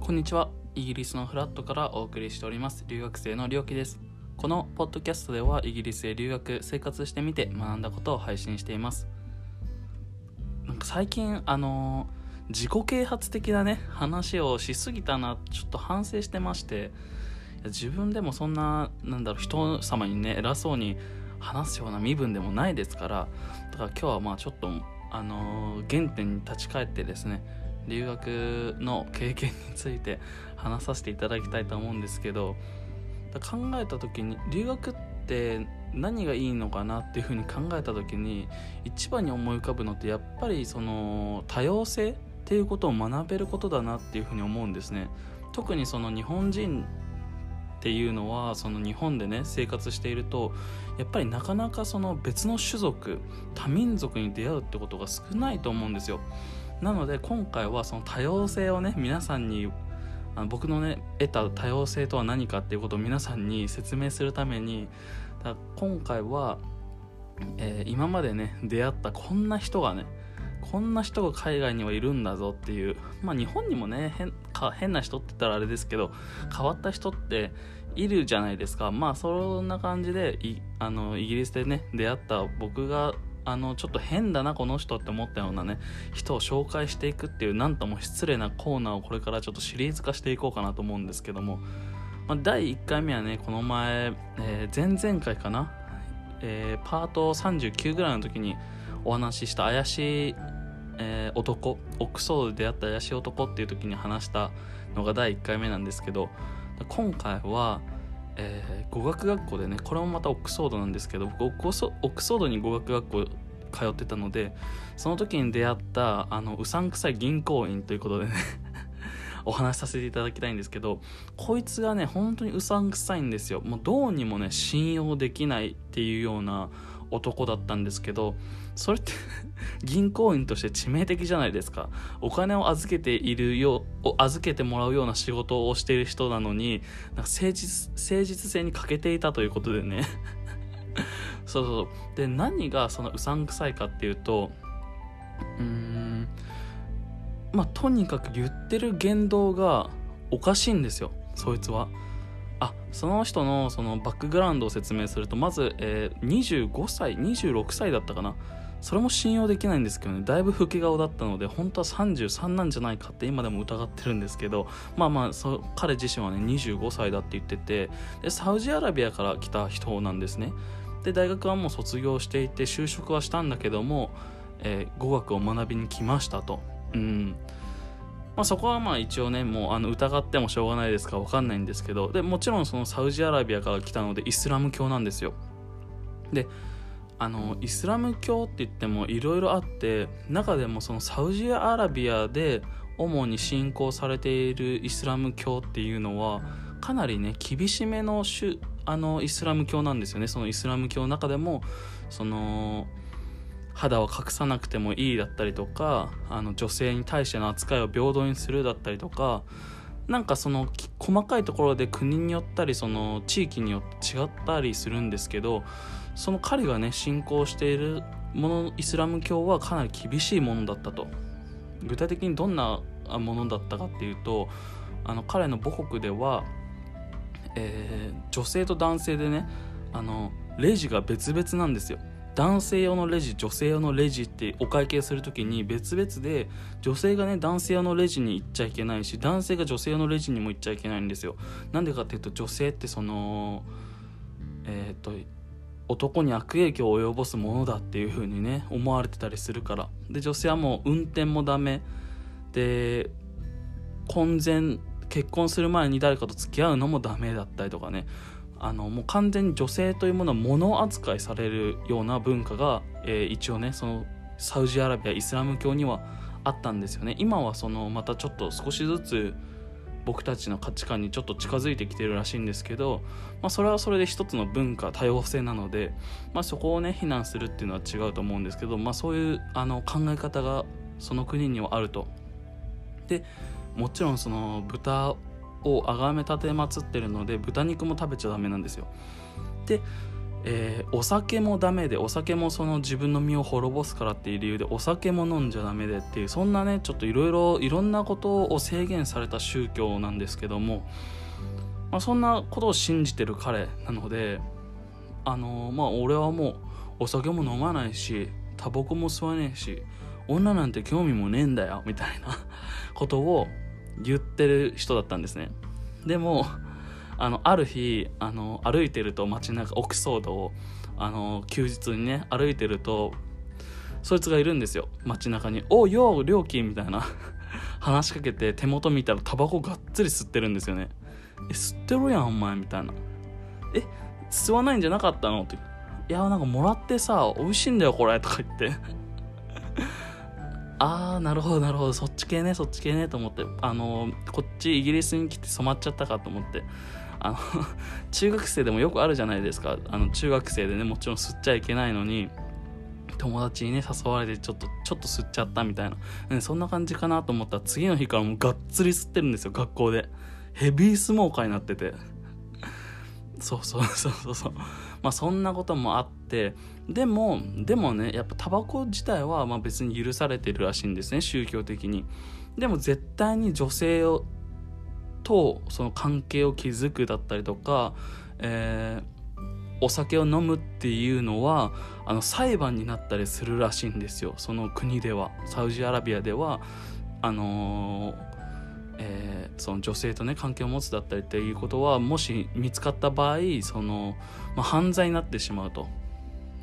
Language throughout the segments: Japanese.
こんにちは。イギリスのフラットからお送りしております。留学生のりょうきです。このポッドキャストではイギリスへ留学生活してみて学んだことを配信しています。なんか最近あの自己啓発的なね話をしすぎたなちょっと反省してまして自分でもそんななんだろう人様にね偉そうに話すような身分でもないですからだから今日はまあちょっとあの原点に立ち返ってですね留学の経験について話させていただきたいと思うんですけど考えた時に留学って何がいいのかなっていうふうに考えた時に一番に思い浮かぶのってやっぱりその多様性っていうことを学べることだなっていうふうに思うんですね。特にその日本人っていうのはその日本でね生活しているとやっぱりなかなかその別の種族多民族に出会うってことが少ないと思うんですよ。なので今回はその多様性をね皆さんにあの僕のね得た多様性とは何かっていうことを皆さんに説明するためにだ今回は、えー、今までね出会ったこんな人がねこんな人が海外にはいるんだぞっていうまあ日本にもね変か変な人って言ったらあれですけど変わった人っているじゃないですか。まあそんな感じでいあのイギリスでね出会った僕があのちょっと変だなこの人って思ったようなね人を紹介していくっていうなんとも失礼なコーナーをこれからちょっとシリーズ化していこうかなと思うんですけども、まあ、第1回目はねこの前、えー、前々回かな、えー、パート39ぐらいの時にお話しした怪しい、えー、男オックソードで出会った怪しい男っていう時に話したのが第1回目なんですけど今回はえー、語学学校でねこれもまたオックスフォードなんですけど僕オックスフォードに語学学校通ってたのでその時に出会ったあのうさんくさい銀行員ということでね お話しさせていただきたいんですけどこいつがね本当にうさんくさいんですよ。もうどうにもね信用できないっていうような男だったんですけどそれって 銀行員として致命的じゃないですか。お金を預けているよう預けてもらうような仕事をしている人なのになんか誠実誠実性に欠けていたということでね。そうそう。で何がそのうさんくさいかっていうとうーんまあとにかく言ってる言動がおかしいんですよそいつは。その人のそのバックグラウンドを説明するとまず、えー、25歳26歳だったかな。それも信用できないんですけどね。だいぶ老け顔だったので本当は33なんじゃないかって今でも疑ってるんですけど。まあまあそ彼自身はね25歳だって言ってて。でサウジアラビアから来た人なんですね。で大学はもう卒業していて就職はしたんだけども、えー、語学を学びに来ましたと。うん。まあ、そこはまあ一応ねもうあの疑ってもしょうがないですから分かんないんですけどでもちろんそのサウジアラビアから来たのでイスラム教なんですよ。であのイスラム教って言ってもいろいろあって中でもそのサウジアラビアで主に信仰されているイスラム教っていうのはかなりね厳しめのあのイスラム教なんですよね。そのイスラム教の中でもその肌を隠さなくてもいいだったりとかあの女性に対しての扱いを平等にするだったりとかなんかその細かいところで国によったりその地域によって違ったりするんですけどその彼がね信仰しているものイスラム教はかなり厳しいものだったと。具体的にどんなものだったかっていうとあの彼の母国では、えー、女性と男性でねあのレジが別々なんですよ。男性用のレジ女性用のレジってお会計する時に別々で女性がね男性用のレジに行っちゃいけないし男性が女性用のレジにも行っちゃいけないんですよ。なんでかっていうと女性ってそのえっ、と男に悪影響を及ぼすものだっていう風にね思われてたりするから。で女性はもう運転もダメ。で婚前結婚する前に誰かと付き合うのもダメだったりとかね。あのもう完全に女性というものは物扱いされるような文化が、えー、一応ねそのサウジアラビアイスラム教にはあったんですよね今はそのまたちょっと少しずつ僕たちの価値観にちょっと近づいてきてるらしいんですけど、まあ、それはそれで一つの文化多様性なので、まあ、そこをね非難するっていうのは違うと思うんですけど、まあ、そういうあの考え方がその国にはあると。でもちろんその豚を崇め立てまつってるので豚肉も食べちゃダメなんですよ。でえーお酒もダメでお酒もその自分の身を滅ぼすからっていう理由でお酒も飲んじゃダメでっていうそんなねちょっといろいろいろんなことを制限された宗教なんですけども、まあ、そんなことを信じてる彼なのであのーまあ俺はもうお酒も飲まないしタバコも吸わねえし女なんて興味もねえんだよみたいなことを言ってる人だったんですね。でもあのある日あの歩いてると街中オクスフォードをあの休日にね歩いてるとそいつがいるんですよ。街中に「おうよう料金」みたいな。話しかけて手元見たらタバコがっつり吸ってるんですよね「え吸ってるやんお前」みたいな「え吸わないんじゃなかったの?」って「いやなんかもらってさ美味しいんだよこれ」とか言って。ああなるほどなるほど。そっち系ねそっち系ねと思って。あのこっちイギリスに来て染まっちゃったかと思って。あの 中学生でもよくあるじゃないですか。あの中学生でねもちろん吸っちゃいけないのに友達にね誘われてちょっとちょっと吸っちゃったみたいな、ね、そんな感じかなと思ったら次の日からもうがっつり吸ってるんですよ学校で。ヘビースモーカーになってて。そうそうそうそうそう。まあそんなこともあってでもでもねやっぱタバコ自体はまあ別に許されてるらしいんですね宗教的に。でも絶対に女性をとその関係を築くだったりとか、えーお酒を飲むっていうのはあの裁判になったりするらしいんですよ。その国では。サウジアラビアではあのーえーその女性とね関係を持つだったりっていうことはもし見つかった場合その、まあ、犯罪になってしまうと、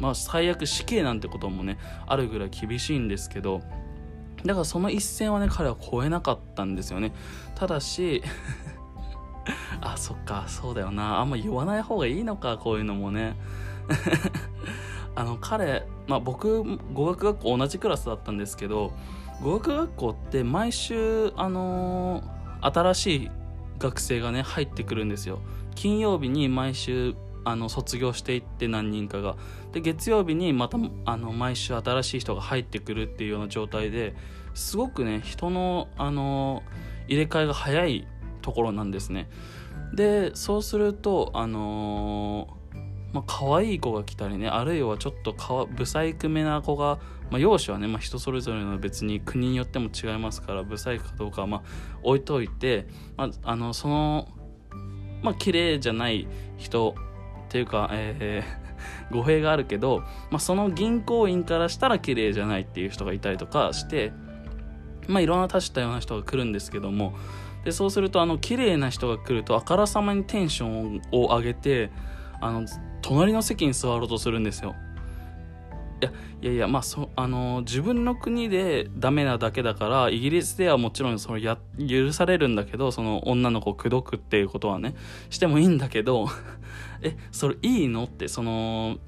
まあ、最悪死刑なんてこともねあるぐらい厳しいんですけどだからその一線はね彼は越えなかったんですよね。ただし あそっかそうだよな。あんま言わない方がいいのかこういうのもね。あの彼、まあ、僕語学学校同じクラスだったんですけど語学学校って毎週あのー新しい学生がね入ってくるんですよ。金曜日に毎週あの卒業していって何人かが。で月曜日にまたあの毎週新しい人が入ってくるっていうような状態ですごくね人のあの入れ替えが早いところなんですね。でそうするとあのーまあ可愛い子が来たりねあるいはちょっとかわ不細工めな子が、まあ、容姿はね、まあ、人それぞれの別に国によっても違いますから不細工かどうかはまあ置いといて、まあ、あのそのまあ綺麗じゃない人っていうか、えー 語弊があるけど、まあ、その銀行員からしたら綺麗じゃないっていう人がいたりとかしてまあいろんな多種多様な人が来るんですけどもでそうするとあの綺麗な人が来るとあからさまにテンションを上げてあの隣の席に座ろうとするんですよ。いやいやいやまあそあの自分の国でダメなだけだからイギリスではもちろんそのや許されるんだけどその女の子を口説くっていうことはねしてもいいんだけど えそれいいのってその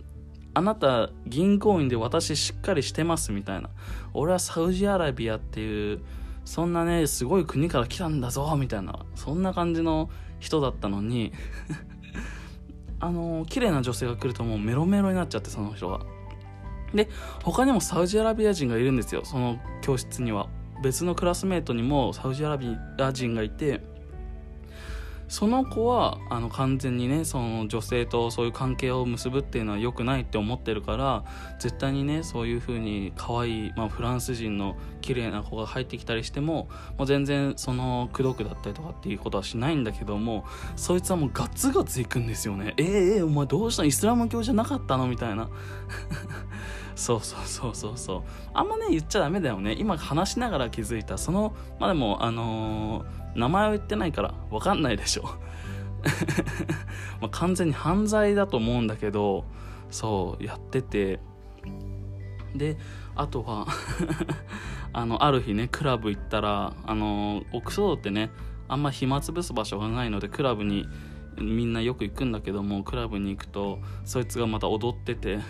あなた銀行員で私しっかりしてますみたいな。俺はサウジアラビアっていうそんなねすごい国から来たんだぞみたいなそんな感じの人だったのに あの綺麗な女性が来るともうメロメロになっちゃってその人がで他にもサウジアラビア人がいるんですよ。その教室には。別のクラスメートにもサウジアラビア人がいて。その子はあの完全にねその女性とそういう関係を結ぶっていうのは良くないって思ってるから絶対にねそういう風に可愛いまあ、フランス人の綺麗な子が入ってきたりしてももう全然その口説くだったりとかっていうことはしないんだけどもそいつはもうガツガツいくんですよね。えー、えーお前どうしたイスラム教じゃなかったの？みたいな。そうそうそうそうそう。あんまね言っちゃダメだよね。今話しながら気づいた。そのまあでもあのー名前を言ってないから分かんないでしょ。まあ完全に犯罪だと思うんだけどそうやってて。であとは あのある日ねクラブ行ったらあのオックスフォードってねあんま暇つぶす場所がないのでクラブにみんなよく行くんだけどもクラブに行くとそいつがまた踊ってて。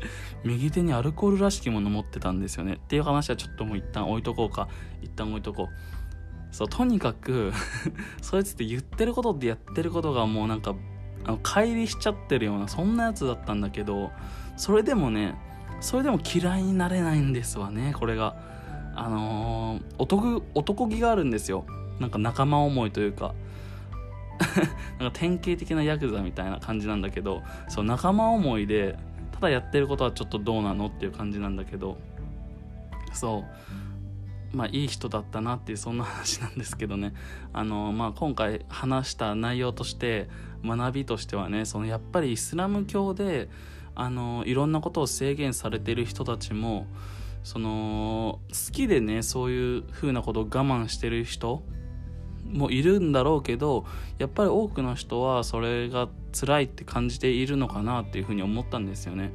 右手にアルコールらしきもの持ってたんですよね。っていう話はちょっともう一旦置いとこうか。一旦置いとこう。そうとにかく そいつって言ってることってやってることがもうなんかあの乖離しちゃってるようなそんなやつだったんだけどそれでもねそれでも嫌いになれないんですわねこれが。あのー男男気があるんですよ。なんか仲間思いというか。なんか典型的なヤクザみたいな感じなんだけどそう仲間思いでただやってることはちょっとどうなのっていう感じなんだけどそう。まあいい人だったなっていうそんな話なんですけどね。あの、まあ、今回話した内容として学びとしてはねそのやっぱりイスラム教であのいろんなことを制限されてる人たちもその好きでねそういう風なことを我慢してる人もいるんだろうけどやっぱり多くの人はそれが辛いって感じているのかなっていうふうに思ったんですよね。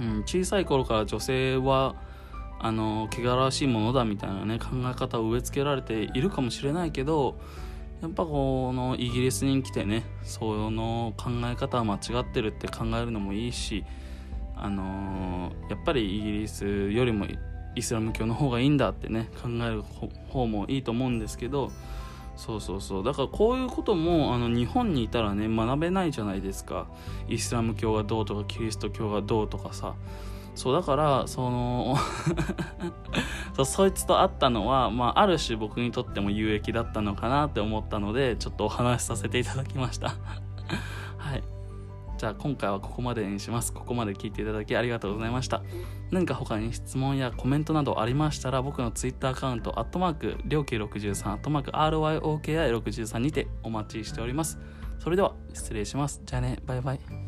うん、小さい頃から女性はあの汚らしいものだみたいなね考え方を植え付けられているかもしれないけどやっぱこのイギリスに来てねその考え方は間違ってるって考えるのもいいしあのやっぱりイギリスよりもイスラム教の方がいいんだってね考える方もいいと思うんですけどそうそうそう。だからこういうこともあの日本にいたらね学べないじゃないですか。イスラム教がどうとかキリスト教がどうとかさ。そうだからその そいつと会ったのは、まあ、ある種僕にとっても有益だったのかなって思ったのでちょっとお話しさせていただきました。じゃあ今回はここまでにします。ここまで聞いていただきありがとうございました。何か他に質問やコメントなどありましたら僕の Twitter アカウント、アットマーク、りょうき63、アットマーク、RYOKI63 にてお待ちしております。それでは失礼します。じゃあね、バイバイ。